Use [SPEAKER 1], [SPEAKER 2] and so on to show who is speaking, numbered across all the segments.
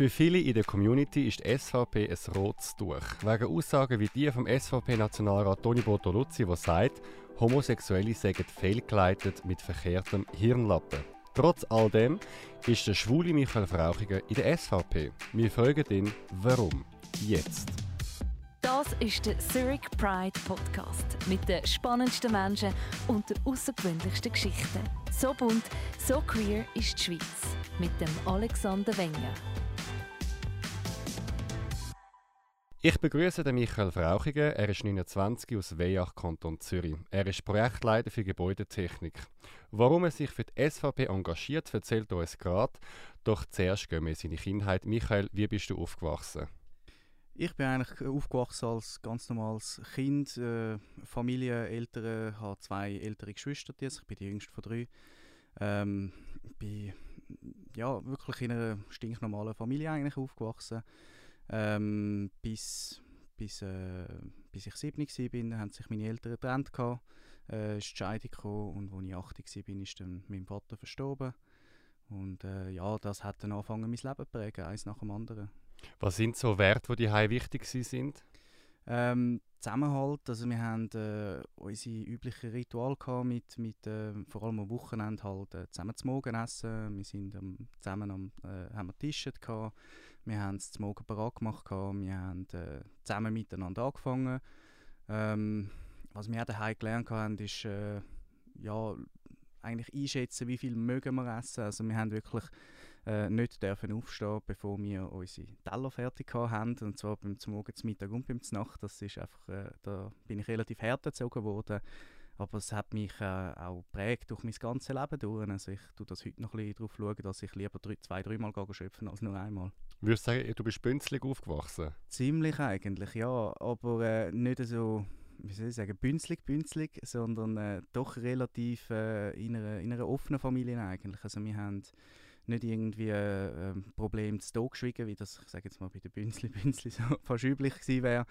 [SPEAKER 1] Für viele in der Community ist die SVP ein rotes Tuch. Wegen Aussagen wie die vom SVP-Nationalrat Toni Bortoluzzi, der sagt, Homosexuelle seien fehlgeleitet mit verkehrtem Hirnlappen. Trotz all dem ist der schwule Michael Frauchiger in der SVP. Wir fragen ihn, warum? Jetzt.
[SPEAKER 2] Das ist der Zurich Pride Podcast mit den spannendsten Menschen und den außergewöhnlichsten Geschichten. So bunt, so queer ist die Schweiz. Mit dem Alexander Wenger.
[SPEAKER 1] Ich begrüße den Michael Frauchiger. Er ist 29 aus Weyach, Kanton Zürich. Er ist Projektleiter für Gebäudetechnik. Warum er sich für die SVP engagiert, erzählt er uns gerade. Doch zuerst gehen wir in seine Kindheit. Michael, wie bist du aufgewachsen?
[SPEAKER 3] Ich bin eigentlich aufgewachsen als ganz normales Kind. Äh, Familie, Eltern, habe zwei ältere Geschwister. Ich bin die jüngste von drei. Ähm, bin ja, wirklich in einer stinknormalen Familie eigentlich aufgewachsen. Ähm, bis, bis, äh, bis ich 7 war, haben sich meine Eltern getrennt. Äh, ist die Scheidung gekommen, und als ich 8 war, ist dann mein Vater verstorben. Und äh, ja, das hat dann angefangen, mein Leben zu prägen, eins nach dem anderen.
[SPEAKER 1] Was sind so Werte, die dir wichtig sind?
[SPEAKER 3] Ähm, Zusammenhalt, also wir haben äh, unsere üblichen Rituale gehabt mit, mit äh, vor allem am Wochenende halt äh, zusammen zu Morgen essen. Wir sind ähm, zusammen am, äh, haben wir Tische gehabt. Wir haben es zum Morgen parat gemacht. Wir haben äh, zusammen miteinander angefangen. Ähm, was wir daheim gelernt haben, ist äh, ja eigentlich einschätzen, wie viel mögen wir essen. Also wir haben wirklich äh, nicht dürfen aufstehen, bevor wir unsere Teller fertig haben. Und zwar beim Morgen, zum Mittag und beim Nacht. Das ist einfach, äh, da bin ich relativ hart erzogen worden. Aber es hat mich äh, auch prägt durch mein ganzes Leben durch. Also ich tue das heute noch ein bisschen darauf schauen, dass ich lieber drei, zwei, dreimal schöpfen als nur einmal.
[SPEAKER 1] Würdest du sagen, du bist bünzlig aufgewachsen?
[SPEAKER 3] Ziemlich eigentlich, ja. Aber äh, nicht so wie soll ich sagen, bünzlig, bünzlig, sondern äh, doch relativ äh, in, einer, in einer offenen Familie eigentlich. Also wir haben nicht irgendwie äh, ein Problem zu totgeschwiegen, wie das, ich sage jetzt mal, bei den Bünzli Bünzli so fast üblich gewesen wäre,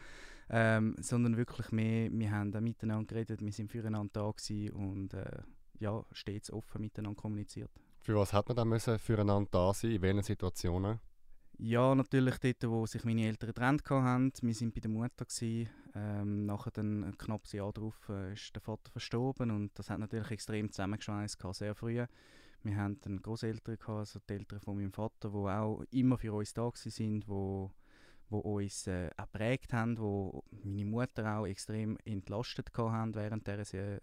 [SPEAKER 3] ähm, sondern wirklich mehr, wir haben da miteinander geredet, wir sind füreinander da gewesen und äh, ja, stets offen miteinander kommuniziert.
[SPEAKER 1] Für was hat man dann müssen füreinander da sein, in welchen Situationen?
[SPEAKER 3] Ja, natürlich dort, wo sich meine Eltern getrennt haben. Wir waren bei der Mutter. Gewesen. Ähm, nachher dann ein knappes Jahr darauf äh, ist der Vater verstorben und das hat natürlich extrem zusammengeschweißt, sehr früh. Wir hatten Großeltern, also die Eltern von meinem Vater, die auch immer für uns da waren, wo wo uns äh, auch geprägt haben, wo meine Mutter auch extrem entlastet haben während dieser,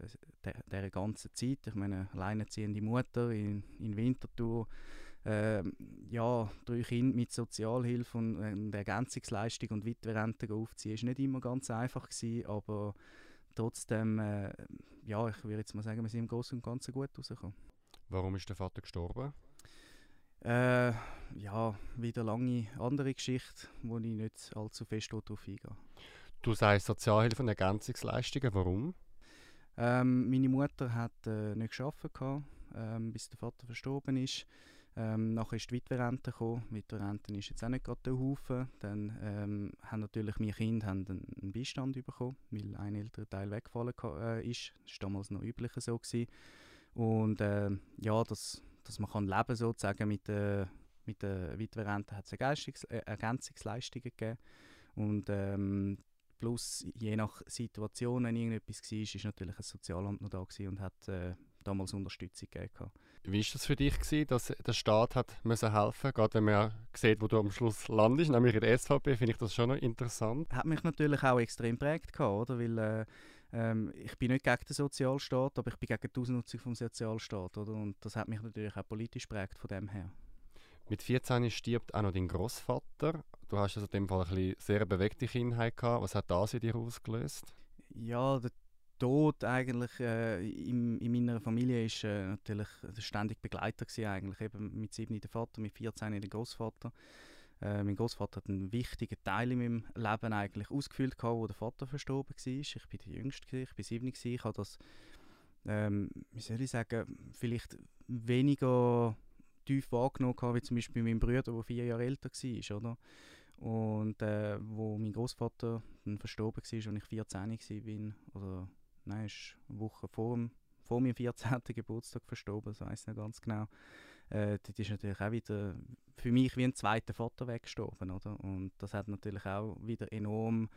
[SPEAKER 3] der ganzen Zeit. Ich meine, alleinerziehende Mutter in, in Winterthur, äh, ja, drei Kinder mit Sozialhilfe und, und Ergänzungsleistung und Witwerrente aufziehen, ist nicht immer ganz einfach gewesen, aber trotzdem, äh, ja, ich würde jetzt mal sagen, wir sind im Großen und Ganzen gut rausgekommen.
[SPEAKER 1] Warum ist der Vater gestorben?
[SPEAKER 3] Äh, ja, wieder lange andere Geschichte, wo ich nicht allzu fest darauf eingehe.
[SPEAKER 1] Du sagst Sozialhilfe und Ergänzungsleistungen, warum?
[SPEAKER 3] Ähm, meine Mutter hat äh, nicht gearbeitet, ähm, bis der Vater verstorben ist. Ähm, nachher ist die Witwerrente gekommen. Witwerrente ist jetzt auch nicht gerade der Haufen. Dann ähm, haben natürlich meine Kinder haben einen Beistand bekommen, weil ein älterer Teil weggefallen äh, ist. Das war damals noch üblicher so. Gewesen. Und äh, ja, dass, dass man kann leben sozusagen mit der mit der Witwerrente hat es äh, Ergänzungsleistungen gegeben. Und ähm, plus je nach Situation, wenn irgendetwas war, ist natürlich ein Sozialamt noch da und hat äh, damals Unterstützung gegeben.
[SPEAKER 1] Wie war das für dich, gewesen, dass der Staat hat müssen helfen Gerade wenn man sieht, wo du am Schluss landest, nämlich in der SVP, finde ich das schon noch interessant.
[SPEAKER 3] Hat mich natürlich auch extrem prägt, oder? weil äh, ähm, ich bin nicht gegen den Sozialstaat, aber ich bin gegen die Ausnutzung des Sozialstaats. Oder? Und das hat mich natürlich auch politisch prägt von dem her.
[SPEAKER 1] Mit 14 stirbt auch noch dein Großvater. Du hast also in dem Fall eine sehr bewegte Kindheit gehabt. Was hat das in dir ausgelöst?
[SPEAKER 3] Ja, der Tod eigentlich äh, in, in, meiner Familie ist äh, natürlich ständig Begleiter gewesen, eigentlich eben mit 7 der Vater, mit 14 der Großvater. Äh, mein Großvater hat einen wichtigen Teil in meinem Leben eigentlich ausgefüllt, gehabt, wo der Vater verstorben war. Ich bin der Jüngste, ich bin 7 Ich habe das, ähm, wie soll ich sagen, vielleicht weniger tief wahrgenommen gehabt, wie zum Beispiel mein Bruder, der vier Jahre älter war, oder? Und äh, wo mein Großvater verstorben war, als ich 14 war, oder nein, ist eine Woche vor, vor meinem 14. Geburtstag verstorben, das weiß ich nicht ganz genau äh, dort ist natürlich auch wieder für mich wie ein zweiter Vater weggestorben, oder? Und das hat natürlich auch wieder enorm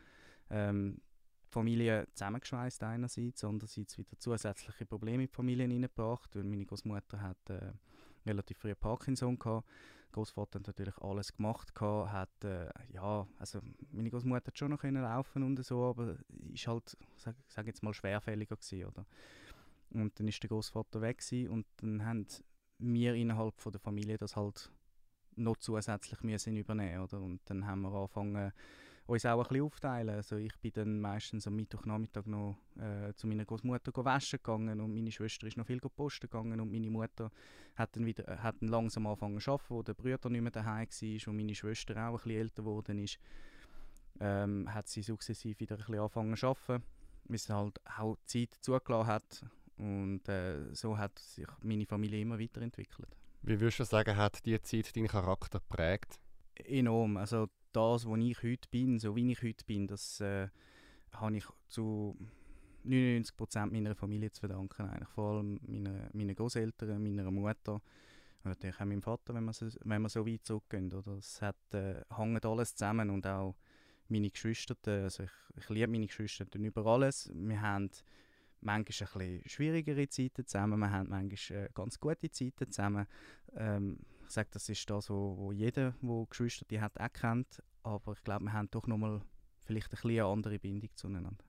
[SPEAKER 3] ähm, die Familie zusammengeschweißt einerseits, andererseits wieder zusätzliche Probleme in die Familien hineingebracht, weil meine Großmutter hat äh, relativ früh Parkinson gehabt. Großvater hat natürlich alles gemacht gehabt, hat äh, ja, also meine Großmutter hat schon noch können laufen und so, aber ist halt, sag, sag jetzt mal schwerfälliger gewesen, oder? Und dann ist der Großvater weg und dann haben wir innerhalb von der Familie das halt noch zusätzlich müssen übernehmen, oder? Und dann haben wir angefangen uns auch ein bisschen aufteilen. Also ich bin dann meistens am Mittwochnachmittag noch äh, zu meiner Großmutter waschen gegangen und meine Schwester ist noch viel posten gegangen und meine Mutter hat dann, wieder, äh, hat dann langsam angefangen zu arbeiten, wo der Bruder nicht mehr daheim war und meine Schwester auch ein bisschen älter geworden ist, ähm, hat sie sukzessiv wieder ein bisschen angefangen zu arbeiten, weil sie halt auch Zeit zugelassen hat und äh, so hat sich meine Familie immer weiterentwickelt.
[SPEAKER 1] Wie würdest du sagen, hat diese Zeit deinen Charakter geprägt?
[SPEAKER 3] Enorm. Also das, wo ich heute bin, so wie ich heute bin, das äh, habe ich zu 99% meiner Familie zu verdanken. Eigentlich. Vor allem meine, meinen Großeltern, meiner Mutter und natürlich auch meinem Vater, wenn wir so, wenn wir so weit zurückgehen. Oder? Es hat, äh, hängt alles zusammen und auch meine Geschwister, also ich, ich liebe meine Geschwister über alles. Wir haben manchmal ein bisschen schwierigere Zeiten zusammen, wir haben manchmal äh, ganz gute Zeiten zusammen. Ähm, ich sage, das ist das, was jeder, der Geschwister die hat, auch kennt. Aber ich glaube, wir haben doch nochmal vielleicht ein eine andere Bindung zueinander.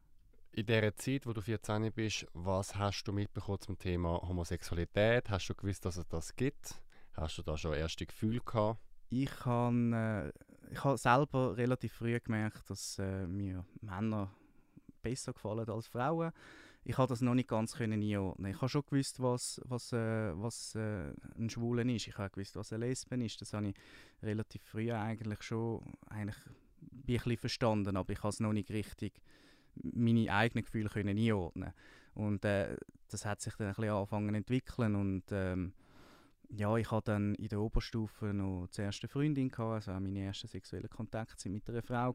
[SPEAKER 1] In dieser Zeit, wo du 14 bist, was hast du mitbekommen zum Thema Homosexualität? Hast du gewusst, dass es das gibt? Hast du da schon erste Gefühle gehabt?
[SPEAKER 3] Ich habe äh, ich hab selber relativ früh gemerkt, dass äh, mir Männer besser gefallen als Frauen ich habe das noch nicht ganz können einordnen. Ich habe schon gewusst, was, was, äh, was äh, ein Schwulen ist. Ich habe gewusst, was ein Lesben ist. Das habe ich relativ früh eigentlich schon eigentlich ein bisschen verstanden, aber ich habe es noch nicht richtig meine eigenen Gefühle können einordnen. Und äh, das hat sich dann ein bisschen angefangen entwickeln und ähm, ja, ich hatte dann in der Oberstufe noch die erste Freundin gehabt, also auch meine ersten sexuellen Kontakte mit einer Frau.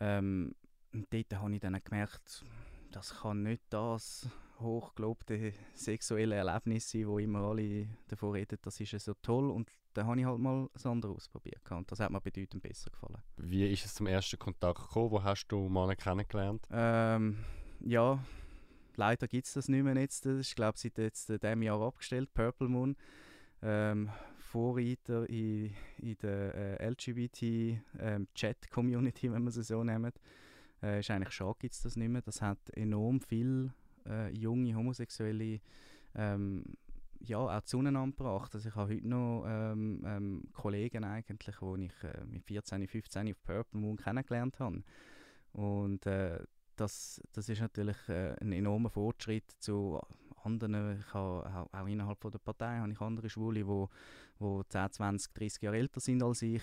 [SPEAKER 3] Ähm, und dort habe ich dann gemerkt, das kann nicht das hochgelobte sexuelle Erlebnis sein, wo immer alle davon reden, das ist ja so toll. Und dann habe ich halt mal das andere ausprobiert. Und das hat mir bedeutend besser gefallen.
[SPEAKER 1] Wie ist es zum ersten Kontakt gekommen? Wo hast du Männer kennengelernt?
[SPEAKER 3] Ähm, ja, leider gibt es das nicht mehr jetzt. Das ist, glaube ich, seit jetzt äh, diesem Jahr abgestellt, Purple Moon. Ähm, Vorreiter in, in der äh, LGBT-Chat-Community, ähm, wenn man sie so nennt. Äh, ist eigentlich schade, gibt es das nicht mehr. Das hat enorm viele äh, junge Homosexuelle ähm, ja, auch zueinander gebracht. Also ich habe heute noch ähm, ähm, Kollegen eigentlich, die ich äh, mit 14, 15 auf Purple Moon kennengelernt habe. Und äh, das, das ist natürlich äh, ein enormer Fortschritt zu anderen, ich habe, auch innerhalb von der Partei habe ich andere Schwule, die wo, wo 10, 20, 30 Jahre älter sind als ich.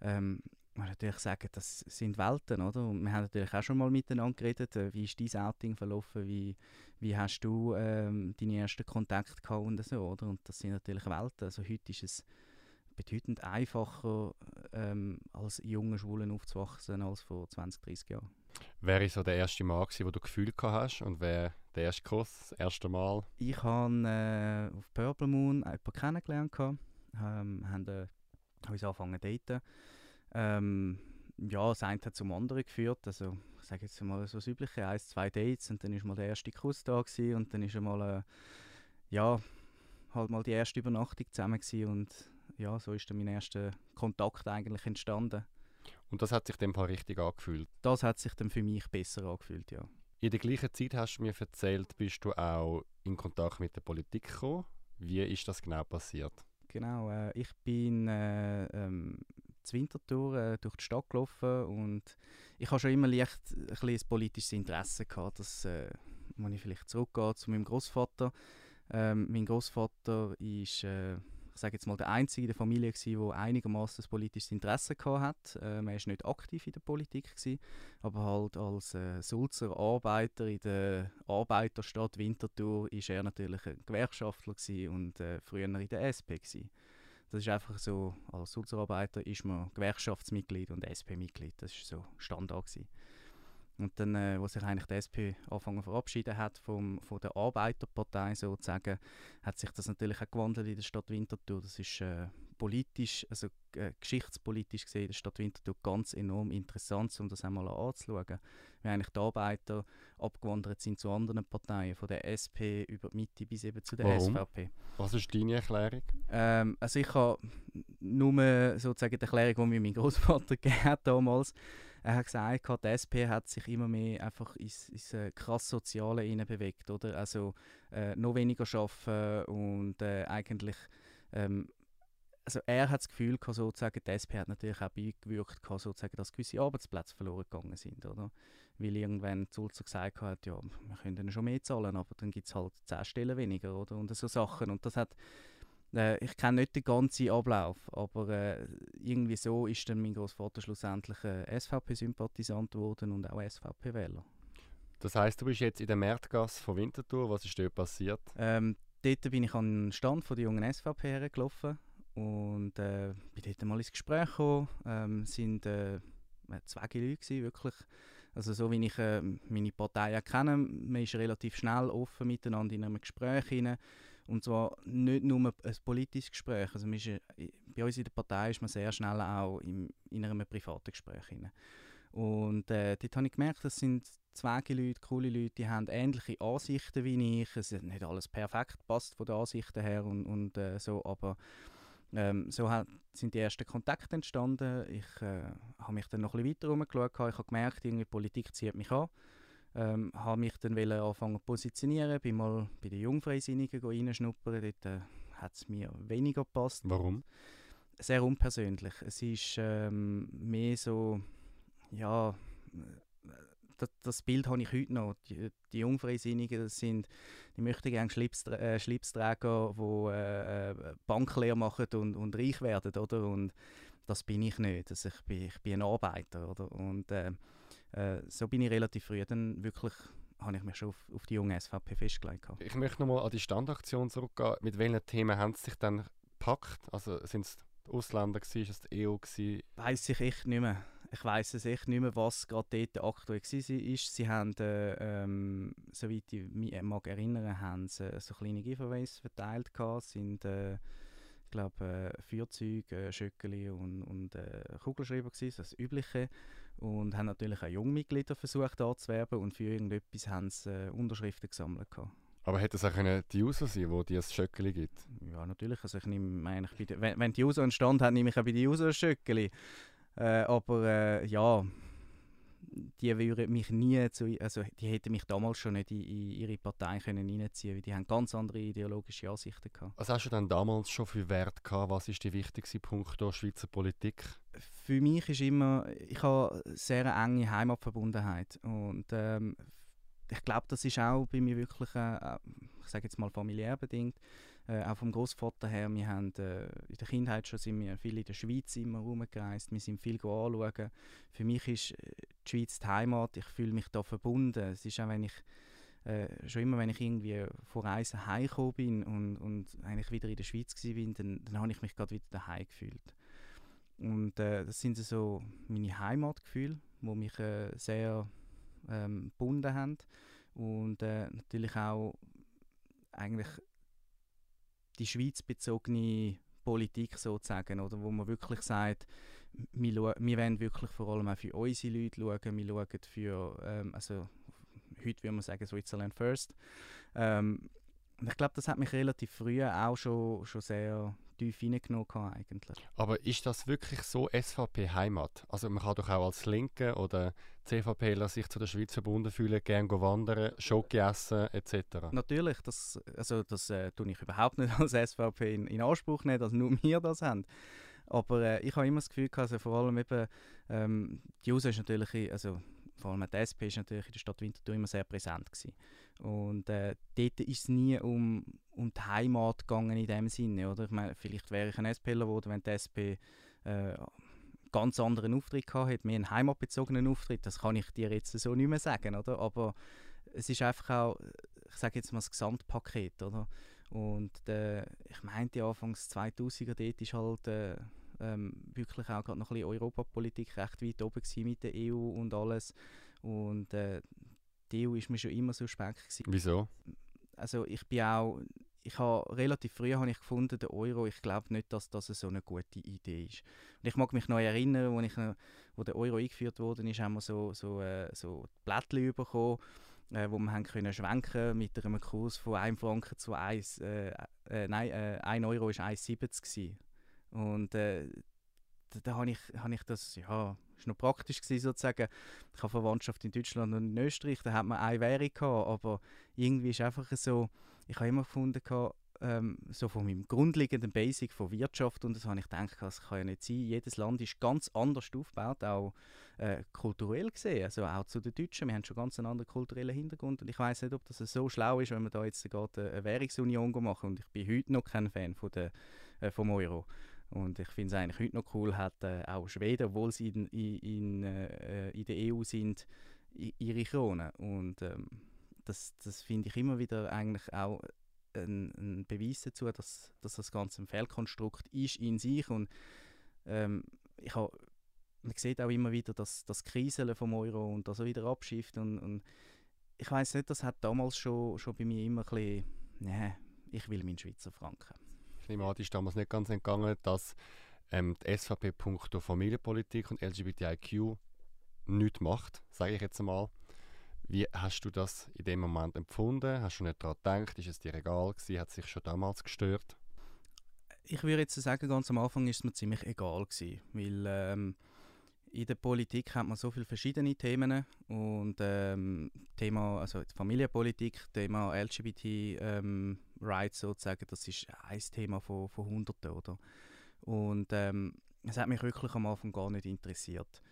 [SPEAKER 3] Ähm, man natürlich sagen, das sind Welten, oder? Und wir haben natürlich auch schon mal miteinander geredet, äh, wie ist dein Outing verlaufen, wie, wie hast du ähm, deine ersten Kontakte gehabt und so, oder? Und das sind natürlich Welten. Also heute ist es bedeutend einfacher, ähm, als junger Schwulen aufzuwachsen, als vor 20, 30 Jahren.
[SPEAKER 1] Wer war so der erste Mal, gewesen, wo du Gefühl gehabt hast und wer der erste Kuss, das erste Mal?
[SPEAKER 3] Ich habe äh, auf Purple Moon jemanden kennengelernt, ähm, haben äh, uns angefangen zu daten ähm, ja, das eine hat zum anderen geführt. Also, ich sage jetzt mal so das Übliche, eins, zwei Dates und dann ist mal der erste Kuss da gewesen, und dann ist mal, äh, ja, halt mal die erste Übernachtung zusammen gewesen, und ja, so ist dann mein erster Kontakt eigentlich entstanden.
[SPEAKER 1] Und das hat sich dem Fall richtig angefühlt?
[SPEAKER 3] Das hat sich dann für mich besser angefühlt, ja.
[SPEAKER 1] In der gleichen Zeit hast du mir erzählt, bist du auch in Kontakt mit der Politik gekommen. Wie ist das genau passiert?
[SPEAKER 3] Genau, äh, ich bin äh, ähm, zu Winterthur äh, durch die Stadt gelaufen und ich habe schon immer leicht ein, ein politisches Interesse gehabt, dass äh, wenn ich vielleicht zurückgehe zu meinem Großvater. Ähm, mein Großvater ist äh, ich sage jetzt mal der einzige in der Familie der einigermaßen politisches Interesse gehabt hat. Ähm, er ist nicht aktiv in der Politik gewesen, aber halt als äh, Sulzer Arbeiter in der Arbeiterstadt Winterthur ist er natürlich ein Gewerkschaftler und äh, früher in der SP gewesen. Das ist einfach so, als Sozialarbeiter ist man Gewerkschaftsmitglied und SP-Mitglied. Das ist so Standard gewesen. Und dann, äh, wo sich eigentlich die SP anfangen verabschieden hat vom, von der Arbeiterpartei sozusagen, hat sich das natürlich auch gewandelt in der Stadt Winterthur. Das ist äh, politisch, also äh, geschichtspolitisch gesehen, in der Stadt Winterthur ganz enorm interessant, um das einmal anzuschauen. Wie eigentlich die Arbeiter abgewandert sind zu anderen Parteien, von der SP über die Mitte bis eben zu der
[SPEAKER 1] Warum?
[SPEAKER 3] SVP.
[SPEAKER 1] Was ist deine Erklärung?
[SPEAKER 3] Ähm, also ich habe nur sozusagen die Erklärung, die mir mein Großvater gegeben hat damals. Er hat gesagt, die SP hat sich immer mehr einfach ins, ins äh, krass Soziale bewegt, oder? Also äh, noch weniger arbeiten und äh, eigentlich ähm, also er hat das Gefühl gehabt, sozusagen, die SP hat natürlich auch beigewirkt, gehabt, sozusagen, dass gewisse Arbeitsplätze verloren gegangen sind, oder? Weil irgendwann Sulzer gesagt hat, ja, wir können schon mehr zahlen, aber dann gibt es halt 10 Stellen weniger, oder? Und so Sachen. Und das hat, äh, ich kenne nicht den ganzen Ablauf, aber äh, irgendwie so ist dann mein Großvater schlussendlich äh, SVP-Sympathisant geworden und auch SVP-Wähler.
[SPEAKER 1] Das heißt, du bist jetzt in der Märtgasse von Winterthur. Was ist dort passiert?
[SPEAKER 3] Ähm, dort bin ich an den Stand von der jungen SVP hergelaufen und äh, bin dort mal ins Gespräch gekommen. Ähm, sind äh, zwei Leute gewesen, wirklich. Also so wie ich äh, meine Partei auch kenne, man ist relativ schnell offen miteinander in einem Gespräch hinein. Und zwar nicht nur ein politisches Gespräch. Also ist, äh, bei uns in der Partei ist man sehr schnell auch im, in einem privaten Gespräch hinein. Und äh, dort habe ich gemerkt, das sind zwei Leute, coole Leute, die haben ähnliche Ansichten wie ich. Es ist nicht alles perfekt passt von den Ansichten her und, und äh, so, aber ähm, so sind die ersten Kontakte entstanden. Ich äh, habe mich dann noch ein bisschen weiter herumgeschaut. Ich habe gemerkt, irgendwie Politik zieht mich an. Ähm, habe mich dann anfangen zu positionieren, bin mal bei den Jungfreisinnigen reinschnuppern. Dort äh, hat es mir weniger gepasst.
[SPEAKER 1] Warum?
[SPEAKER 3] Sehr unpersönlich. Es ist ähm, mehr so, ja, das, das, Bild habe ich heute noch. Die, die Jungfreisinnigen, das sind, die möchten gerne Schlips, äh, Schlipsträger, die äh, äh, Banklehre machen und, und reich werden, oder? Und das bin ich nicht. Also ich, bin, ich bin ein Arbeiter, oder? Und äh, äh, so bin ich relativ früh dann wirklich habe ich mich schon auf, auf die junge SVP festgelegt.
[SPEAKER 1] Ich möchte nochmal an die Standaktion zurückgehen. Mit welchen Themen haben Sie sich dann gepackt? Also sind es die Ausländer, war es die EU?
[SPEAKER 3] Weiß ich echt nicht mehr ich weiß es echt nicht mehr, was gerade dort aktuell war. Sie haben, äh, ähm, soweit ich mich äh, mag erinnern, haben sie so kleine Giveaways verteilt gehabt, sind äh, ich glaube äh, Feuerzeuge, äh, Schöckeli und, und äh, Kugelschreiber gewesen, das Übliche und haben natürlich auch Jungmitglieder versucht anzuwerben und für irgendetwas haben sie äh, Unterschriften gesammelt gehabt.
[SPEAKER 1] Aber hätte es auch können die User sein, wo die ein Schöckeli gibt?
[SPEAKER 3] Ja, natürlich. Also ich nehme eigentlich bei den, wenn, wenn die User Stand haben, nehme ich auch bei den User ein Schöckeli. Äh, aber äh, ja, die würden mich nie zu, also die hätten mich damals schon nicht in, in ihre Partei können reinziehen, weil die haben ganz andere ideologische Ansichten gehabt.
[SPEAKER 1] Was hast du dann damals schon für Wert gehabt? Was ist der wichtigste Punkt der Schweizer Politik?
[SPEAKER 3] Für mich ist immer, ich habe sehr eine enge Heimatverbundenheit und ähm, ich glaube, das ist auch bei mir wirklich, äh, ich sage jetzt mal familiär bedingt. Äh, auch vom Großvater her, wir haben äh, in der Kindheit schon sind wir viel in der Schweiz immer rumgereist, wir sind viel anschauen. Für mich ist äh, die Schweiz die Heimat, ich fühle mich da verbunden. Es ist auch, wenn ich äh, schon immer, wenn ich irgendwie von Reisen heimgekommen bin und, und eigentlich wieder in der Schweiz war, dann, dann habe ich mich gerade wieder daheim gefühlt. Und äh, das sind so meine Heimatgefühle, die mich äh, sehr ähm, gebunden haben. Und äh, natürlich auch eigentlich die schweizbezogene Politik sozusagen, oder, wo man wirklich sagt, wir, wollen wirklich vor allem auch für unsere Leute schauen, wir schauen für, ähm, also heute würde man sagen Switzerland first. Ähm, ich glaube, das hat mich relativ früh auch schon, schon sehr tief reingenommen eigentlich.
[SPEAKER 1] Aber ist das wirklich so SVP-Heimat? Also man kann doch auch als Linke oder CVPler sich zu der Schweiz verbunden fühlen, gerne wandern, Schoki essen etc.
[SPEAKER 3] Natürlich, das, also das äh, tue ich überhaupt nicht als SVP in, in Anspruch nehmen, dass nur wir das haben. Aber äh, ich habe immer das Gefühl, also vor allem eben, ähm, die User ist natürlich, also vor allem die SP ist natürlich in der Stadt Winterthur immer sehr präsent gewesen. Und äh, dort ist es nie um, um die Heimat gegangen in dem Sinne, oder? Ich meine, vielleicht wäre ich ein SPler geworden, wenn die SP äh, ganz anderen Auftritt gehabt hätte, mehr einen heimatbezogenen Auftritt. Das kann ich dir jetzt so nicht mehr sagen, oder? Aber es ist einfach auch, ich sage jetzt mal das Gesamtpaket, oder? Und äh, ich meinte anfangs 2000er, dort ist halt äh, ähm, wirklich auch gerade noch ein bisschen Europapolitik recht weit oben mit der EU und alles. Und äh, die EU ist mir schon immer suspekt gewesen.
[SPEAKER 1] Wieso?
[SPEAKER 3] Also ich bin auch, ich habe relativ früh habe ich gefunden, der Euro, ich glaube nicht, dass das so eine gute Idee ist. Und ich mag mich noch erinnern, als ich, wo der Euro eingeführt wurde, ist, haben wir so, so, äh, so Blättchen bekommen, äh, wo wir haben können schwenken mit einem Kurs von 1 Franken zu 1, äh, äh, nein, äh, 1 Euro war 1,70 Und äh, da, da habe ich, hab ich das, ja, ist noch praktisch gewesen, sozusagen. Ich habe Verwandtschaft in Deutschland und in Österreich, da hat man eine Währung gehabt, aber irgendwie ist einfach so, ich habe immer gefunden, gehabt, ähm, so von meinem grundlegenden Basic von Wirtschaft und das habe ich gedacht, das kann ja nicht sein. Jedes Land ist ganz anders aufgebaut, auch äh, kulturell gesehen, also auch zu den Deutschen. Wir haben schon ganz einen anderen kulturellen Hintergrund und ich weiß nicht, ob das so schlau ist, wenn man da jetzt gerade eine Währungsunion machen und ich bin heute noch kein Fan von der, äh, vom Euro. Und ich finde es eigentlich heute noch cool, hat äh, auch Schweden, obwohl sie in, in, in, äh, in der EU sind, ihre Krone. Und ähm, das, das finde ich immer wieder eigentlich auch ein, ein, Beweis dazu, dass, dass das Ganze ein Fehlkonstrukt ist in sich. Und ähm, ich hab, man sieht auch immer wieder, dass das Kriseln vom Euro und das wieder abschifft. Und, und ich weiß nicht, das hat damals schon, schon bei mir immer ein bisschen, nee, ich will meinen Schweizer Franken
[SPEAKER 1] ich nehme an, ist damals nicht ganz entgangen, dass ähm, die SVP punkto Familienpolitik und LGBTIQ nichts macht, sage ich jetzt einmal. Wie hast du das in dem Moment empfunden? Hast du nicht daran gedacht? Ist es dir egal gewesen? Hat es sich schon damals gestört?
[SPEAKER 3] Ich würde jetzt sagen, ganz am Anfang ist es mir ziemlich egal gewesen, weil ähm, in der Politik hat man so viele verschiedene Themen und ähm, Thema, also Familienpolitik, Thema LGBT ähm, Rights sozusagen, das ist ein Thema von, von Hunderten, oder? Und ähm, es hat mich wirklich am Anfang gar nicht interessiert.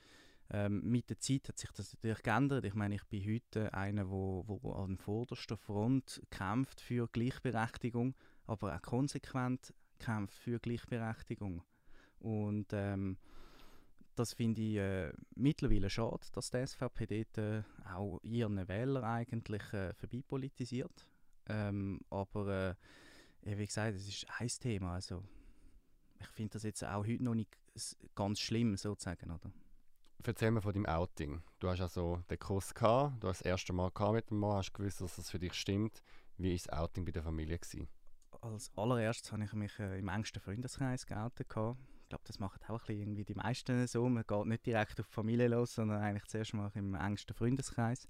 [SPEAKER 3] Ähm, mit der Zeit hat sich das natürlich geändert. Ich meine, ich bin heute einer, wo, wo an vorderster Front kämpft für Gleichberechtigung, aber auch konsequent kämpft für Gleichberechtigung. Und ähm, das finde ich äh, mittlerweile schade, dass die SVP dort äh, auch ihren Wähler eigentlich äh, vorbeipolitisiert. Ähm, aber äh, wie gesagt, es ist ein Thema. Also, ich finde das jetzt auch heute noch nicht ganz schlimm, sozusagen. Oder?
[SPEAKER 1] Erzähl mir von deinem Outing. Du hast also den Kurs gehabt, du hast das erste Mal gehabt mit dem Mann, hast gewusst, dass das für dich stimmt. Wie war das Outing bei der Familie? Gewesen?
[SPEAKER 3] Als allererstes habe ich mich äh, im engsten Freundeskreis geoutet. Gehabt glaube, das machen auch ein irgendwie die meisten so. Man geht nicht direkt auf die Familie los, sondern eigentlich zuerst mal im engsten Freundeskreis.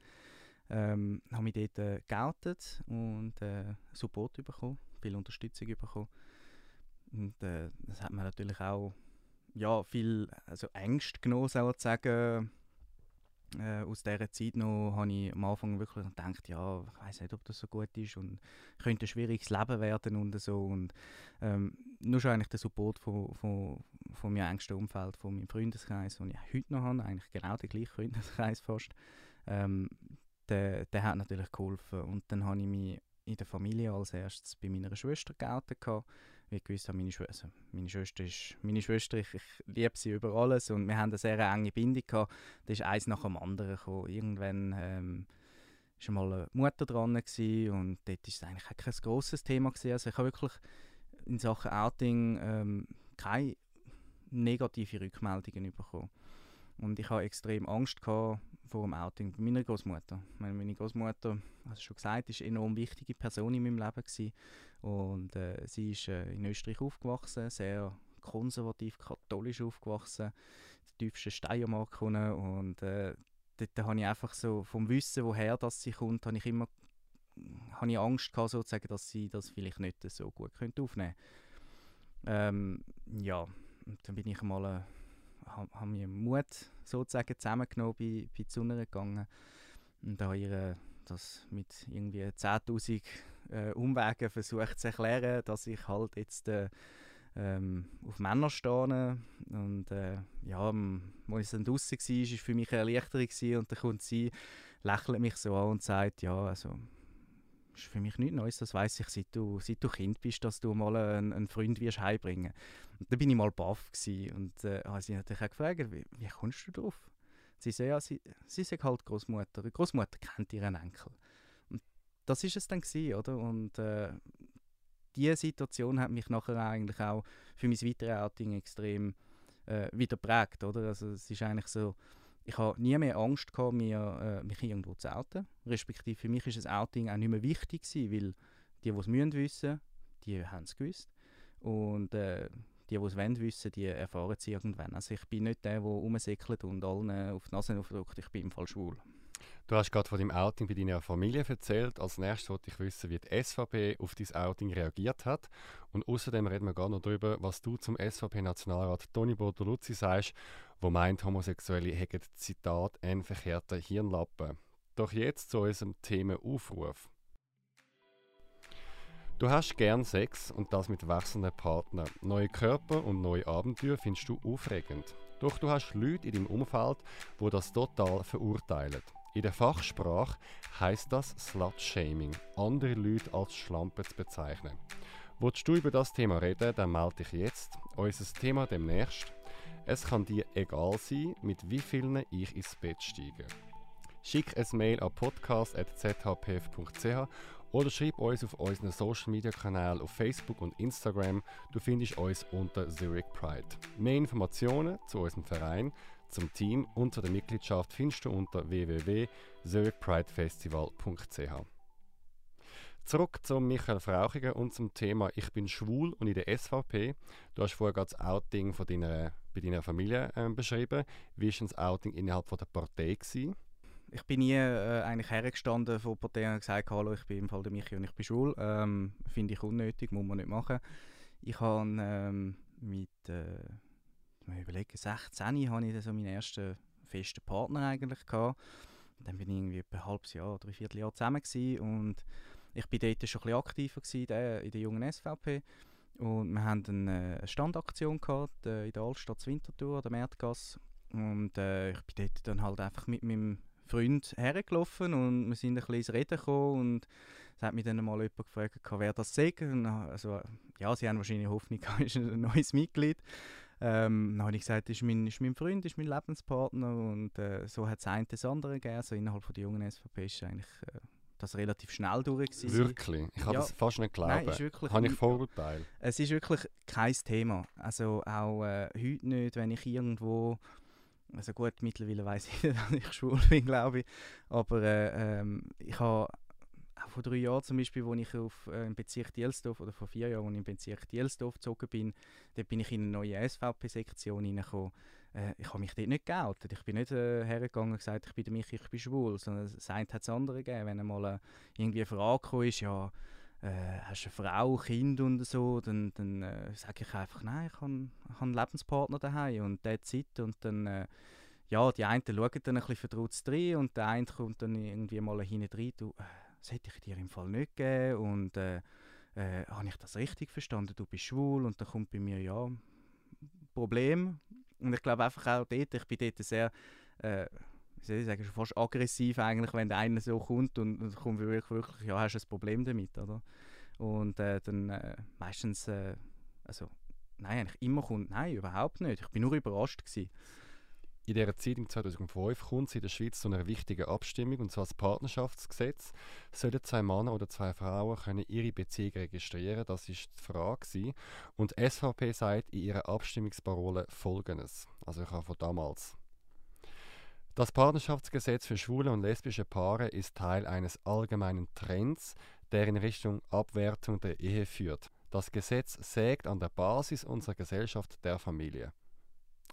[SPEAKER 3] Ähm, habe mich dort äh, geoutet und äh, Support bekommen, viel Unterstützung bekommen. Und äh, das hat mir natürlich auch ja, viel also Ängste genommen, sozusagen, äh, aus dieser Zeit noch habe ich am Anfang wirklich gedacht, ja, ich weiß nicht, ob das so gut ist und könnte ein schwieriges Leben werden und so. Und ähm, nur schon eigentlich der Support von, von, von meinem engsten Umfeld, von meinem Freundeskreis, den ich heute noch habe, eigentlich genau der gleiche Freundeskreis fast, ähm, der, der hat natürlich geholfen. Und dann habe ich mich in der Familie als erstes bei meiner Schwester geoutet wie ich gewusst habe, meine, Schw also meine Schwester ist meine Schwester, ich, ich liebe sie über alles und wir haben eine sehr enge Bindung gehabt. Da ist eins nach dem anderen gekommen. Irgendwann ähm, war mal eine Mutter dran gewesen, und dort war es eigentlich kein grosses Thema gewesen. Also ich habe wirklich in Sachen Outing ähm, keine negative Rückmeldungen bekommen. Und ich hatte extrem Angst gehabt vor dem Outing bei meiner Großmutter. Meine, meine Großmutter, also schon gesagt, ist eine enorm wichtige Person in meinem Leben gewesen. Und äh, sie ist äh, in Österreich aufgewachsen, sehr konservativ katholisch aufgewachsen, die tiefsten Steiermark und äh, dort habe ich einfach so vom Wissen, woher das sie kommt, habe ich immer habe ich Angst gehabt, sozusagen, dass sie das vielleicht nicht so gut könnte aufnehmen. Ähm, ja, dann bin ich mal äh, habe mir Mut sozusagen zusammengenommen, bin, bin zu gegangen und habe ihr das mit irgendwie 10'000 äh, Umwegen versucht zu erklären, dass ich halt jetzt äh, ähm, auf Männer stehe und äh, ja, als ich dann draußen war, war es für mich eine Erleichterung und dann kommt sie, lächelt mich so an und sagt, ja, also ist für mich nichts Neues, das weiß ich, seit du, seit du Kind bist, dass du mal einen, einen Freund wirst heimbringen. Und da bin ich mal baff und äh, habe sie natürlich auch gefragt, wie, wie kommst du drauf? Sie sagt, ja, sie, sie sagt halt Großmutter. Die Großmutter kennt ihren Enkel. Und das ist es dann gewesen, oder? Und äh, diese Situation hat mich nachher eigentlich auch für mein weiteres Outing extrem äh, wieder prägt, oder? Also es ist eigentlich so, ich habe nie mehr Angst gehabt, mir, äh, mich irgendwo zu outen. Respektive für mich ist ein Outing auch nicht mehr wichtig gewesen, weil die, die es müssen wissen, die haben es gewusst. Und äh, die, die es wollen wissen, die erfahren es irgendwann. Also ich bin nicht der, der rumsäckelt und allen auf die Nase aufdrückt, ich bin im Fall schwul.
[SPEAKER 1] Du hast gerade von deinem Outing bei deiner Familie erzählt. Als nächstes wollte ich wissen, wie die SVP auf dein Outing reagiert hat. Und außerdem reden wir gerne noch darüber, was du zum SVP-Nationalrat Toni Bortoluzzi sagst, wo meint, Homosexuelle hätten, Zitat, einen verkehrten Hirnlappen. Doch jetzt zu unserem Thema Aufruf. Du hast gern Sex und das mit wechselnden Partnern. Neue Körper und neue Abenteuer findest du aufregend. Doch du hast Leute in deinem Umfeld, wo das total verurteilen. In der Fachsprache heißt das Slut-Shaming, andere Leute als Schlampe zu bezeichnen. Wolltest du über das Thema reden, dann melde dich jetzt. Unser Thema demnächst. Es kann dir egal sein, mit wie vielen ich ins Bett steige. Schick ein Mail an podcast.zhpf.ch oder schreib uns auf unseren Social Media Kanälen auf Facebook und Instagram. Du findest uns unter Zurich Pride. Mehr Informationen zu unserem Verein, zum Team und zu der Mitgliedschaft findest du unter www.zurichpridefestival.ch. Zurück zu Michael Frauchiger und zum Thema Ich bin schwul und in der SVP. Du hast vorher das Outing von deiner, bei deiner Familie äh, beschrieben. Wie war das Outing innerhalb von der Partei? Gewesen?
[SPEAKER 3] ich bin nie äh, eigentlich hergestanden von Partei und gesagt, hallo, ich bin im Fall der Michi und ich bin schwul. Ähm, Finde ich unnötig, muss man nicht machen. Ich habe ähm, mit, äh, ich überlege, 16 habe ich so meinen ersten festen Partner eigentlich gehabt. Dann bin ich irgendwie ein halbes Jahr, drei Vierteljahr zusammen gewesen und ich bin dort schon ein aktiver gewesen, in der jungen SVP. Und wir hatten eine Standaktion gehabt, äh, in der Altstadt Winterthur, der Märtgasse. Und äh, ich bin dort dann halt einfach mit meinem Freund hergelaufen und wir sind ein bisschen ins Reden gekommen und es hat mich dann mal jemand gefragt, wer das sagt. Also, ja, sie haben wahrscheinlich Hoffnung, ist ein neues Mitglied. Ähm, dann habe ich gesagt, das ist mein, ist mein Freund, ist mein Lebenspartner und äh, so hat es ein das andere gegeben. Also innerhalb von der jungen SVP ist eigentlich äh, das relativ schnell durch. Gewesen.
[SPEAKER 1] Wirklich? Ich habe ja, das fast nicht glauben. Nein, ist wirklich, habe ich Vorurteile?
[SPEAKER 3] Es ist wirklich kein Thema. Also auch äh, heute nicht, wenn ich irgendwo also gut, mittlerweile weiß ich, dass ich schwul bin, glaube ich. Aber äh, ähm, ich habe vor drei Jahren zum Beispiel, als ich auf, äh, im Bezirk Dielsdorf, oder vor vier Jahren, als ich im Bezirk Dielsdorf gezogen bin, dort bin ich in eine neue SVP-Sektion reingekommen. Äh, ich habe mich dort nicht geoutet. Ich bin nicht äh, hergegangen und gesagt, ich bin der Michi, ich bin schwul, sondern es hat es andere gegeben. Wenn einmal äh, irgendwie eine Frage ist, ja, äh, hast du eine Frau, Kind und so, dann, dann äh, sage ich einfach, nein, ich habe hab einen Lebenspartner daheim und der Zeit und dann, äh, ja, die einen schauen dann ein bisschen verdrutzt rein und der eine kommt dann irgendwie mal hinten rein, du, äh, das hätte ich dir im Fall nicht gegeben und äh, äh, habe ich das richtig verstanden, du bist schwul und dann kommt bei mir, ja, Problem und ich glaube einfach auch dort, ich bin dort sehr wie soll ich sagen, schon fast aggressiv eigentlich, wenn der eine so kommt und, und kommt wirklich, wirklich, ja, hast du ein Problem damit, oder? Und äh, dann äh, meistens, äh, also, nein, eigentlich immer kommt, nein, überhaupt nicht. Ich bin nur überrascht gewesen.
[SPEAKER 1] In dieser Zeit, im 2005, kommt es in der Schweiz zu einer wichtigen Abstimmung, und zwar das Partnerschaftsgesetz. Sollen zwei Männer oder zwei Frauen können ihre Beziehung registrieren? Das ist die Frage. Gewesen. Und SVP sagt in ihrer Abstimmungsparole Folgendes. Also ich habe von damals. Das Partnerschaftsgesetz für schwule und lesbische Paare ist Teil eines allgemeinen Trends, der in Richtung Abwertung der Ehe führt. Das Gesetz sägt an der Basis unserer Gesellschaft der Familie.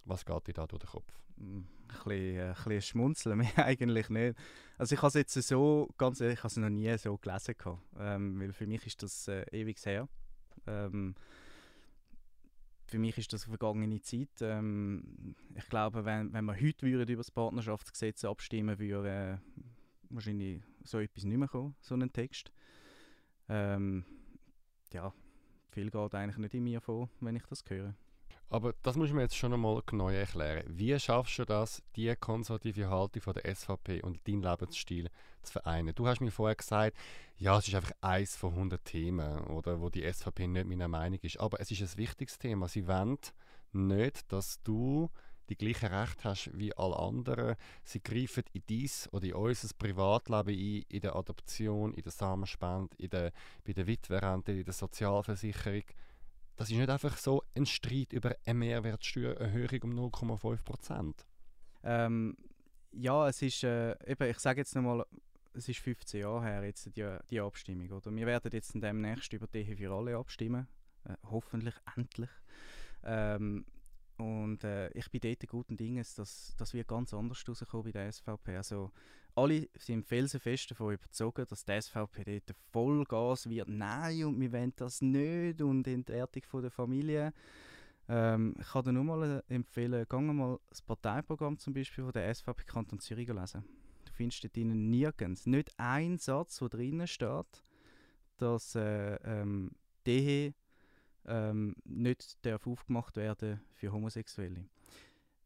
[SPEAKER 1] Was geht dir da durch den Kopf?
[SPEAKER 3] Ein bisschen, äh, ein bisschen schmunzeln, mehr eigentlich nicht. Also ich habe es jetzt so, ganz ehrlich, ich habe es noch nie so gelesen. Ähm, weil für mich ist das äh, ewig her. Ähm, für mich ist das vergangene Zeit. Ähm, ich glaube, wenn, wenn wir heute würden über das Partnerschaftsgesetz abstimmen würde äh, wahrscheinlich so etwas nicht mehr kommen, so einen Text. Ähm, ja, viel geht eigentlich nicht in mir vor, wenn ich das höre.
[SPEAKER 1] Aber das muss man jetzt schon einmal genau erklären. Wie schaffst du das, die konservative Haltung von der SVP und deinen Lebensstil zu vereinen? Du hast mir vorher gesagt, ja, es ist einfach eins von 100 Themen, oder, wo die SVP nicht meiner Meinung ist. Aber es ist ein wichtiges Thema. Sie wollen nicht, dass du die gleichen Rechte hast wie alle anderen. Sie greifen in dies oder in unser Privatleben ein, in der Adoption, in der Samenspende, in der, bei der Witwerrente, in der Sozialversicherung. Das ist nicht einfach so ein Streit über eine Mehrwertsteuererhöhung um 0,5 Prozent.
[SPEAKER 3] Ähm, ja, es ist, äh, eben, ich sage jetzt nochmal, es ist 15 Jahre her, jetzt die, die Abstimmung. Oder? Wir werden jetzt demnächst über die für alle abstimmen. Äh, hoffentlich endlich. Ähm, und äh, ich bin dort guten Dinges, dass das wird ganz anders rauskommen bei der SVP. Also alle sind felsenfest davon überzeugt, dass die SVP dort Vollgas wird. Nein, und wir wollen das nicht und Entwertung von der Familie. Ähm, ich kann dir nur mal empfehlen, geh mal das Parteiprogramm zum Beispiel von der SVP Kanton Zürich lesen. Du findest dort nirgends, nicht ein Satz, der drinnen steht, dass äh, ähm, die ähm, nicht darf aufgemacht werden für Homosexuelle.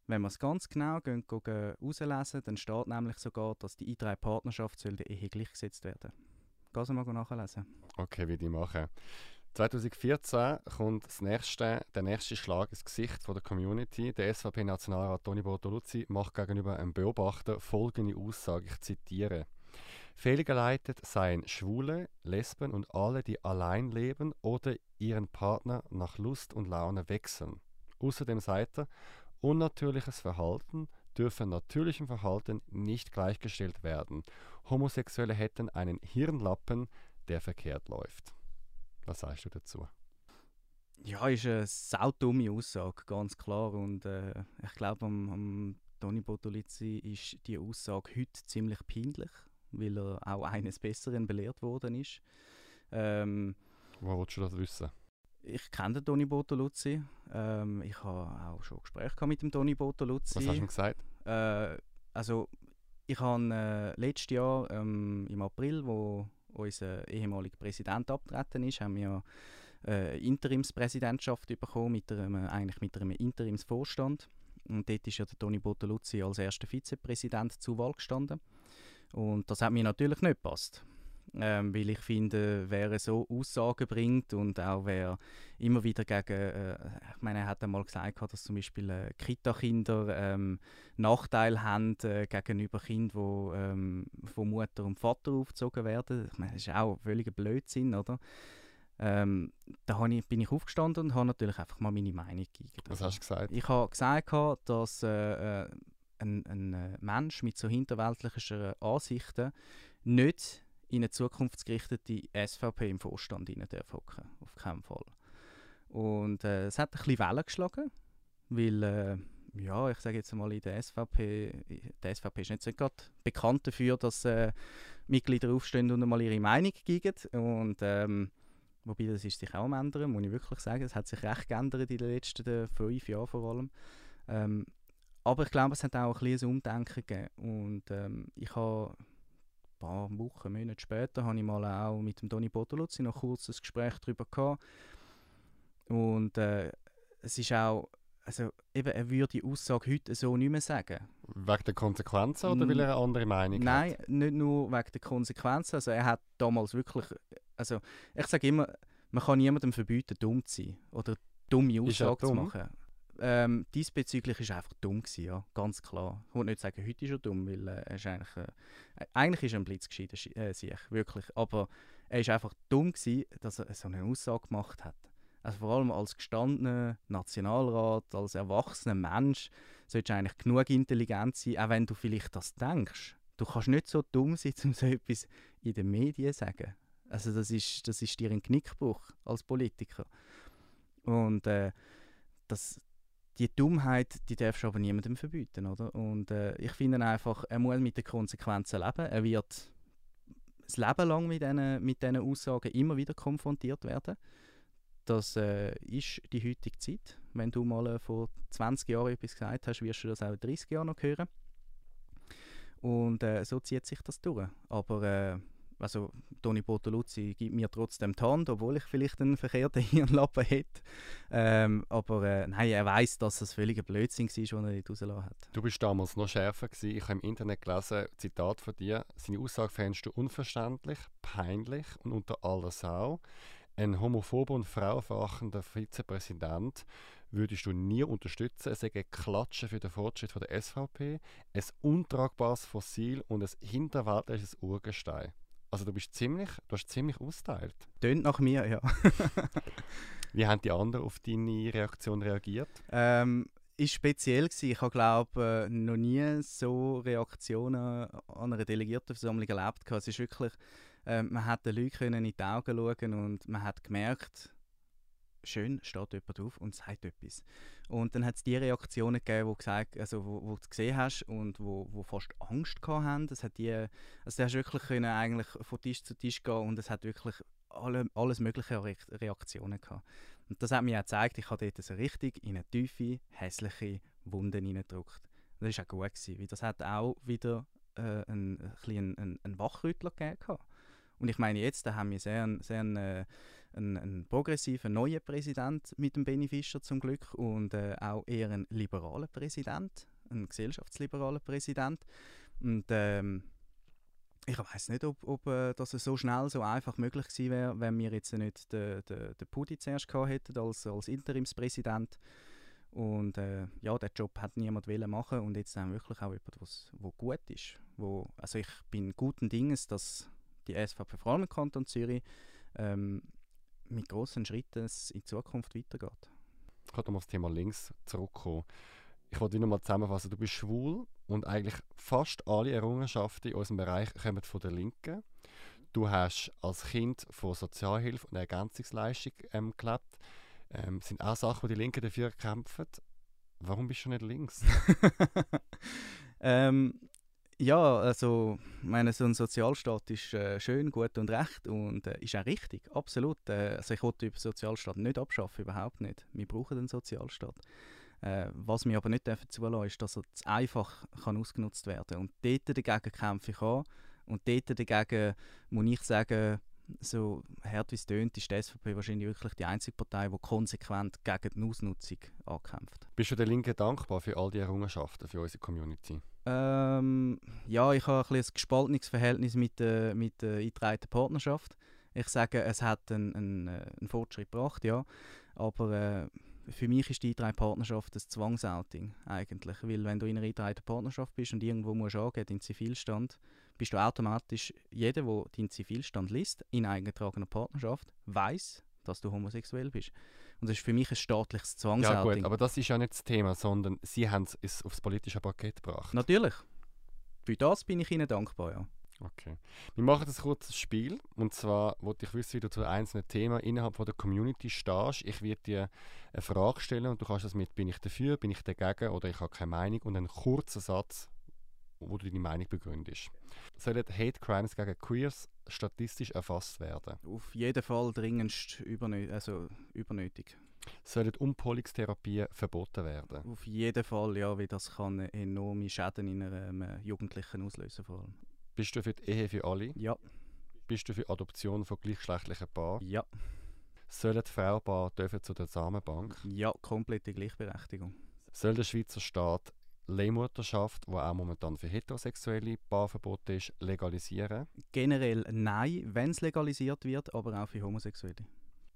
[SPEAKER 3] Wenn wir es ganz genau gehen, gehen, auslesen, dann steht nämlich sogar, dass die drei Partnerschaft Ehe gleichgesetzt werden. Geh es mal nachlesen.
[SPEAKER 1] Okay, wie die machen. 2014 kommt das nächste, der nächste Schlag ins Gesicht von der Community. Der SVP-Nationalrat Toni Bortoluzzi macht gegenüber einem Beobachter folgende Aussage, ich zitiere. Fehlgeleitet seien Schwule, Lesben und alle, die allein leben oder ihren Partner nach Lust und Laune wechseln. Außerdem sagt er, unnatürliches Verhalten dürfe natürlichem Verhalten nicht gleichgestellt werden. Homosexuelle hätten einen Hirnlappen, der verkehrt läuft. Was sagst du dazu?
[SPEAKER 3] Ja, ist eine saudumme Aussage, ganz klar. Und äh, ich glaube, am, am Toni Botolizzi ist die Aussage heute ziemlich peinlich, weil er auch eines Besseren belehrt worden ist. Ähm,
[SPEAKER 1] Wo willst du das wissen?
[SPEAKER 3] Ich kenne den Toni Botoluzzi. Ähm, ich habe auch schon Gespräche mit dem Toni Botoluzzi.
[SPEAKER 1] Was hast du ihm gesagt?
[SPEAKER 3] Äh, also, ich habe äh, letztes Jahr ähm, im April, wo unser ehemaliger Präsident abgetreten ist, haben wir äh, Interimspräsidentschaft bekommen, mit einem, eigentlich mit einem Interimsvorstand. Und dort ist ja der Toni Botoluzzi als erster Vizepräsident zur Wahl gestanden. Und das hat mir natürlich nicht gepasst. Ähm, weil ich finde, wer so Aussagen bringt und auch wer immer wieder gegen, äh, ich meine, er hat einmal gesagt, dass zum Beispiel äh, Kita-Kinder ähm, Nachteile haben äh, gegenüber Kindern, die ähm, von Mutter und Vater aufgezogen werden. Ich meine, das ist auch völliger Blödsinn, oder? Ähm, da ich, bin ich aufgestanden und habe natürlich einfach mal meine Meinung gegeben.
[SPEAKER 1] Was hast du gesagt?
[SPEAKER 3] Ich habe gesagt, dass äh, äh ein, ein äh, Mensch mit so hinterweltlichen Ansichten nicht in eine zukunftsgerichtete SVP im Vorstand rein hocken. Auf keinen Fall. Und äh, es hat ein bisschen Wellen geschlagen, weil, äh, ja, ich sage jetzt mal in der SVP, die SVP ist nicht so gerade bekannt dafür, dass äh, Mitglieder aufstehen und einmal ihre Meinung geben. Und ähm, wobei das ist sich auch am ändern, muss ich wirklich sagen. Es hat sich recht geändert in den letzten äh, fünf Jahren vor allem. Ähm, aber ich glaube, es hat auch ein bisschen ein Umdenken gegeben. Und ähm, ich habe paar Wochen, Monate später, habe ich mal auch mit dem Toni Botoluzzi noch kurz ein Gespräch darüber gehabt. Und äh, es ist auch, also eben, er würde die Aussage heute so nicht mehr sagen.
[SPEAKER 1] Wegen der Konsequenzen oder weil er eine andere Meinung
[SPEAKER 3] Nein,
[SPEAKER 1] hat?
[SPEAKER 3] Nein, nicht nur wegen der Konsequenzen. Also er hat damals wirklich, also ich sage immer, man kann niemandem verbieten, dumm zu sein oder dumme Aussagen zu machen. Ähm, diesbezüglich er einfach dumm, gewesen, ja, ganz klar. Ich will nicht sagen, heute ist er dumm, weil äh, er ist eigentlich, äh, eigentlich ist er ein blitzgescheiter äh, sich, wirklich. Aber er war einfach dumm, gewesen, dass er so eine Aussage gemacht hat. Also vor allem als gestandener Nationalrat, als erwachsener Mensch, solltest du eigentlich genug intelligent sein, auch wenn du vielleicht das denkst. Du kannst nicht so dumm sein, um so etwas in den Medien zu sagen. Also das ist, das ist dir ein Knickbruch als Politiker. Und äh, das, die Dummheit, die darfst du aber niemandem verbieten, oder? Und äh, ich finde einfach, er muss mit den Konsequenzen leben. Er wird das Leben lang mit diesen mit Aussagen immer wieder konfrontiert werden. Das äh, ist die heutige Zeit. Wenn du mal äh, vor 20 Jahren etwas gesagt hast, wirst du das auch in 30 Jahren noch hören. Und äh, so zieht sich das durch. Aber äh, also Toni Bortoluzzi gibt mir trotzdem die Hand, obwohl ich vielleicht einen verkehrten Hirnlappen hätte. Ähm, aber äh, nein, er weiß, dass das völliger Blödsinn war, was er nicht rausgelassen hat.
[SPEAKER 1] Du bist damals noch schärfer gewesen. Ich habe im Internet gelesen, Zitat von dir. Seine Aussage fändest du unverständlich, peinlich und unter aller Sau. Ein homophober und frauenverachtender Vizepräsident würdest du nie unterstützen. Es ist ein Klatschen für den Fortschritt der SVP, ein untragbares Fossil und ein hinterwäldlerisches Urgestein. Also du bist ziemlich, du hast ziemlich austeilt.
[SPEAKER 3] Tönt nach mir, ja.
[SPEAKER 1] Wie haben die anderen auf deine Reaktion reagiert?
[SPEAKER 3] Ähm, ist speziell gewesen. Ich habe glaube noch nie so Reaktionen an einer Delegiertenversammlung erlebt. Es ist wirklich, äh, man hat den Leuten in die Augen schauen und man hat gemerkt, schön steht jemand auf und sagt etwas. Und dann hat es die Reaktionen gegeben, wo, gesagt, also wo, wo du gesehen hast und wo, wo fast Angst hatten. Das hat die, also du hast wirklich können eigentlich von Tisch zu Tisch gehen und es hat wirklich alle, alles mögliche Reaktionen gehabt. Und das hat mir auch gezeigt, ich habe dort so richtig in eine tiefe, hässliche Wunde hineingedrückt. Das war auch gut, gewesen, weil das hat auch wieder äh, ein, ein, ein, ein Wachrüttler gegeben. Und ich meine, jetzt da haben wir sehr, sehr äh, ein, ein progressiver neuer Präsident mit dem Benny Fischer zum Glück und äh, auch eher ein liberaler Präsident, ein gesellschaftsliberaler Präsident. Und ähm, ich weiß nicht, ob, ob äh, das so schnell, so einfach möglich gewesen wäre, wenn wir jetzt nicht den, den, den Pudi zuerst gehabt hätten als, als Interimspräsident. Und äh, ja, den Job hat niemand wollen machen und jetzt haben wir wirklich auch jemand, was wo gut ist. Wo, also ich bin guten Dinges, dass die SVP vor allem Kanton Zürich ähm, mit großen Schritten es in Zukunft weitergeht.
[SPEAKER 1] Ich kann auf das Thema links zurückkommen. Ich wollte wieder mal zusammenfassen. Du bist schwul und eigentlich fast alle Errungenschaften in unserem Bereich kommen von der Linken. Du hast als Kind von Sozialhilfe und Ergänzungsleistung ähm, gelebt. Ähm, sind auch Sachen, die die Linken dafür kämpfen. Warum bist du nicht links?
[SPEAKER 3] ähm, ja, also meine, so ein Sozialstaat ist äh, schön, gut und recht und äh, ist auch richtig, absolut. Äh, also ich wollte den Sozialstaat nicht abschaffen, überhaupt nicht. Wir brauchen den Sozialstaat. Äh, was wir aber nicht dürfen zulassen, ist, dass er zu einfach kann ausgenutzt werden kann. Und dort dagegen kämpfe ich an. Und dort dagegen muss ich sagen, so hart wie es tönt, ist die SVP wahrscheinlich wirklich die einzige Partei, die konsequent gegen die Ausnutzung ankämpft.
[SPEAKER 1] Bist du der Linken dankbar für all die Errungenschaften für unsere Community?
[SPEAKER 3] Ähm, ja, ich habe ein, ein gespaltenes Verhältnis mit der, mit der eingetragenen Partnerschaft. Ich sage, es hat einen, einen, äh, einen Fortschritt gebracht, ja. Aber äh, für mich ist die eingetragene Partnerschaft ein Zwangsouting eigentlich. Weil wenn du in einer eingetragenen Partnerschaft bist und irgendwo musst angeben, den Zivilstand, bist du automatisch, jeder, der deinen Zivilstand liest, in eingetragener Partnerschaft, weiß, dass du homosexuell bist. Und das ist für mich ein staatliches Zwangsouting.
[SPEAKER 1] Ja gut, aber das ist ja nicht das Thema, sondern Sie haben es aufs politische Paket gebracht.
[SPEAKER 3] Natürlich. Für das bin ich Ihnen dankbar, ja.
[SPEAKER 1] Okay. Wir machen ein kurzes Spiel. Und zwar wollte ich wissen, wie du zu einzelnen Themen innerhalb von der Community stehst. Ich werde dir eine Frage stellen und du kannst das mit «Bin ich dafür?», «Bin ich dagegen?» oder «Ich habe keine Meinung» und einen kurzen Satz, wo du deine Meinung begründest. Sollen Hate Crimes gegen Queers statistisch erfasst werden?
[SPEAKER 3] Auf jeden Fall dringendst übernö also übernötig.
[SPEAKER 1] Sollen Umpolungstherapien verboten werden?
[SPEAKER 3] Auf jeden Fall, ja, weil das kann enorme Schäden in einem äh, Jugendlichen auslösen vor allem.
[SPEAKER 1] Bist du für die Ehe für alle?
[SPEAKER 3] Ja.
[SPEAKER 1] Bist du für Adoption von gleichgeschlechtlichen Paaren?
[SPEAKER 3] Ja.
[SPEAKER 1] Sollen Frauenpaare dürfen zu der Samenbank?
[SPEAKER 3] Ja, komplette Gleichberechtigung.
[SPEAKER 1] Soll der Schweizer Staat Leihmutterschaft, die auch momentan für heterosexuelle Paar verboten ist, legalisieren?
[SPEAKER 3] Generell nein, wenn es legalisiert wird, aber auch für Homosexuelle.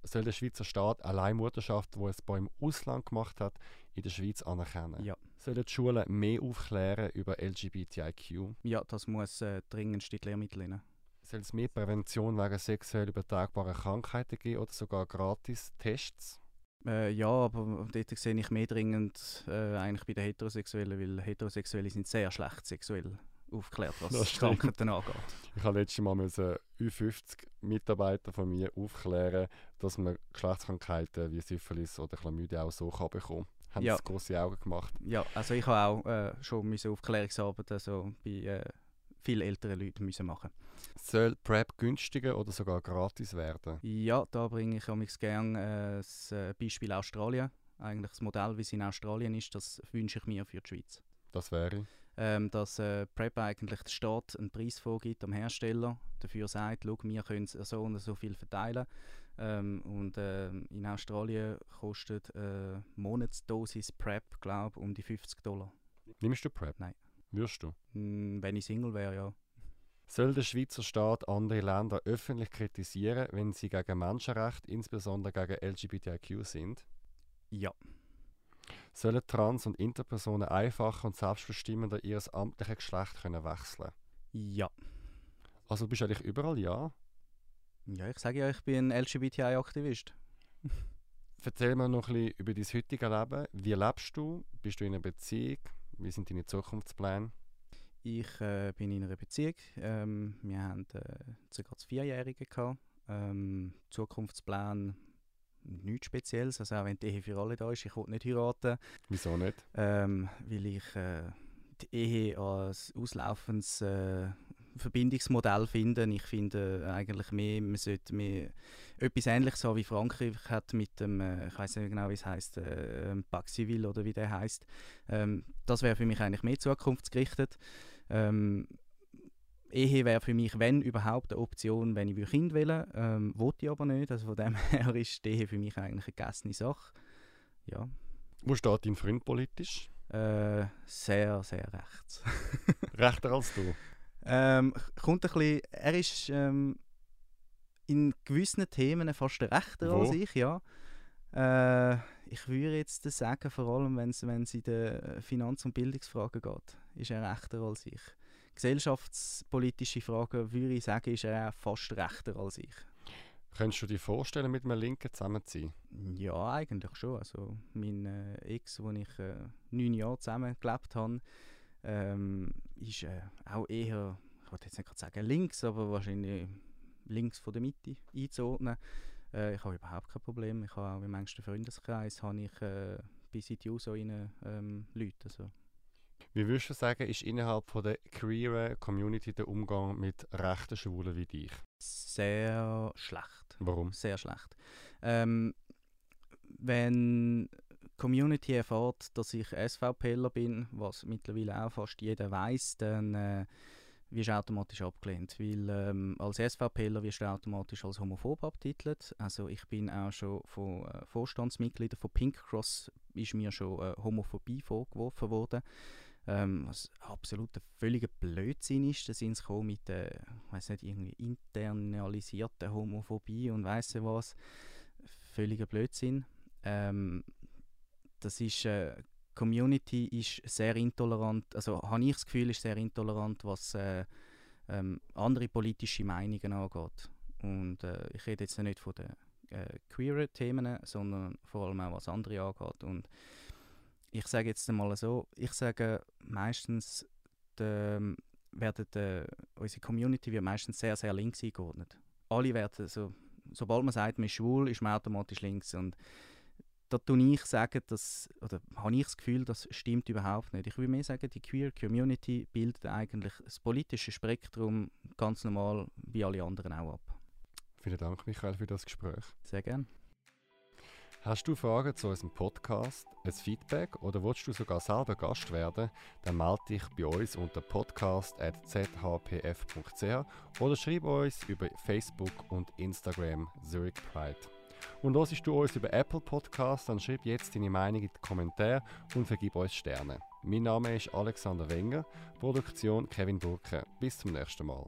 [SPEAKER 1] Soll der Schweizer Staat eine Leihmutterschaft, die es bei im Ausland gemacht hat, in der Schweiz anerkennen?
[SPEAKER 3] Ja.
[SPEAKER 1] Sollen die Schulen mehr aufklären über LGBTIQ?
[SPEAKER 3] Ja, das muss äh, dringend in die Lehrmittel rein.
[SPEAKER 1] Soll es mehr Prävention wegen sexuell übertragbaren Krankheiten geben oder sogar gratis Tests?
[SPEAKER 3] Äh, ja, aber dort sehe ich mehr dringend äh, eigentlich bei den Heterosexuellen, weil Heterosexuelle sind sehr schlecht sexuell aufgeklärt, was das Krankheiten angeht.
[SPEAKER 1] Ich habe letztes Mal müssen Ü50-Mitarbeiter von mir aufklären, dass man Geschlechtskrankheiten wie Syphilis oder Chlamydia auch so kann bekommen kann. Haben ja. große Augen gemacht.
[SPEAKER 3] Ja, also ich habe auch äh, schon müssen Aufklärungsarbeit also bei äh, viel älteren Leuten müssen machen.
[SPEAKER 1] Soll PrEP günstiger oder sogar gratis werden?
[SPEAKER 3] Ja, da bringe ich mich gerne äh, das äh, Beispiel Australien. Eigentlich das Modell, wie es in Australien ist, das wünsche ich mir für die Schweiz.
[SPEAKER 1] Das wäre?
[SPEAKER 3] Ähm, dass äh, PrEP eigentlich der Staat einen Preis vorgibt am Hersteller, dafür sagt, schau, wir können so und so viel verteilen. Ähm, und äh, in Australien kostet eine äh, Monatsdosis PrEP, glaube um die 50 Dollar.
[SPEAKER 1] Nimmst du PrEP?
[SPEAKER 3] Nein.
[SPEAKER 1] Wirst du?
[SPEAKER 3] Hm, wenn ich Single wäre, ja.
[SPEAKER 1] Soll der Schweizer Staat andere Länder öffentlich kritisieren, wenn sie gegen Menschenrechte, insbesondere gegen LGBTIQ sind?
[SPEAKER 3] Ja.
[SPEAKER 1] Sollen Trans- und Interpersonen einfacher und selbstbestimmender ihr amtliches Geschlecht können wechseln
[SPEAKER 3] Ja.
[SPEAKER 1] Also bist du eigentlich überall ja?
[SPEAKER 3] Ja, ich sage ja, ich bin ein LGBTI-Aktivist.
[SPEAKER 1] Erzähl mir noch ein bisschen über dein heutiges Leben. Wie lebst du? Bist du in einer Beziehung? Wie sind deine Zukunftspläne?
[SPEAKER 3] Ich äh, bin in einer Beziehung. Ähm, wir haben äh, ca. Vierjährige gehabt. Ähm, Zukunftsplan nichts Spezielles. Also auch wenn die Ehe für alle da ist, ich will nicht heiraten.
[SPEAKER 1] Wieso nicht?
[SPEAKER 3] Ähm, weil ich äh, die Ehe als auslaufendes äh, Verbindungsmodell finde. Ich finde eigentlich mehr, man sollte mehr etwas Ähnliches haben wie Frankreich hat mit dem, äh, ich weiß nicht genau, wie es heißt, äh, Pax Civil oder wie der heißt. Ähm, das wäre für mich eigentlich mehr zukunftsgerichtet. Ähm, Ehe wäre für mich, wenn überhaupt, eine Option, wenn ich Kind will. Ähm, wollte ich aber nicht. Also von dem her ist die Ehe für mich eigentlich eine gegessene Sache. Ja.
[SPEAKER 1] Wo steht dein Freund politisch?
[SPEAKER 3] Äh, sehr, sehr rechts.
[SPEAKER 1] Rechter als du?
[SPEAKER 3] Ähm, kommt ein bisschen, er ist ähm, in gewissen Themen fast rechter
[SPEAKER 1] Wo?
[SPEAKER 3] als ich, ja. Äh, ich würde jetzt sagen, vor allem wenn es in den Finanz- und Bildungsfragen geht, ist er rechter als ich. Gesellschaftspolitische Fragen würde ich sagen, ist er fast rechter als ich.
[SPEAKER 1] Könntest du dir vorstellen, mit einem Linken zusammenzuziehen?
[SPEAKER 3] Ja, eigentlich schon. Also mein äh, Ex, wo ich äh, neun Jahre zusammen gelebt habe, ähm, ist äh, auch eher, ich wollte jetzt nicht sagen links, aber wahrscheinlich links von der Mitte einzuordnen. Äh, ich habe überhaupt kein Problem. Ich habe auch im engsten Freundeskreis habe ich äh, bis in die USO rein ähm, Leute. Also,
[SPEAKER 1] Wie würdest du sagen, ist innerhalb von der queeren Community der Umgang mit rechten Schwulen wie dich?
[SPEAKER 3] sehr schlecht.
[SPEAKER 1] Warum?
[SPEAKER 3] Sehr schlecht. Ähm, wenn Community erfährt, dass ich SVPler bin, was mittlerweile auch fast jeder weiß, dann äh, wirst du automatisch abgelehnt. Weil ähm, als SVPler wirst du automatisch als homophob abtitelt. Also ich bin auch schon von äh, Vorstandsmitgliedern von Pink Cross ist mir schon äh, Homophobie vorgeworfen worden. Ähm, was absolut ein völliger Blödsinn ist. Da sind sie mit äh, ich weiß nicht, irgendwie internalisierter Homophobie und weiss was. Völliger Blödsinn. Ähm, das ist, äh, Community ist sehr intolerant, also habe ich das Gefühl, ist sehr intolerant, was äh, ähm, andere politische Meinungen angeht. Und äh, ich rede jetzt nicht von den äh, queeren Themen, sondern vor allem auch was andere angeht. Und ich sage jetzt einmal so, ich sage meistens, de, werden de, unsere Community wird meistens sehr, sehr links eingeordnet. Alle werden so, sobald man sagt, man ist schwul, ist man automatisch links. Und da tue ich sagen, dass, oder habe ich das Gefühl, das stimmt überhaupt nicht. Ich würde mehr sagen, die Queer Community bildet eigentlich das politische Spektrum ganz normal wie alle anderen auch ab.
[SPEAKER 1] Vielen Dank, Michael, für das Gespräch.
[SPEAKER 3] Sehr gerne.
[SPEAKER 1] Hast du Fragen zu unserem Podcast, ein Feedback oder willst du sogar selber Gast werden, dann melde dich bei uns unter podcast.zhpf.ch oder schreib uns über Facebook und Instagram Zurich Pride. Und hörst du uns über Apple Podcast, dann schreib jetzt deine Meinung in die Kommentare und vergib uns Sterne. Mein Name ist Alexander Wenger, Produktion Kevin Burke. Bis zum nächsten Mal.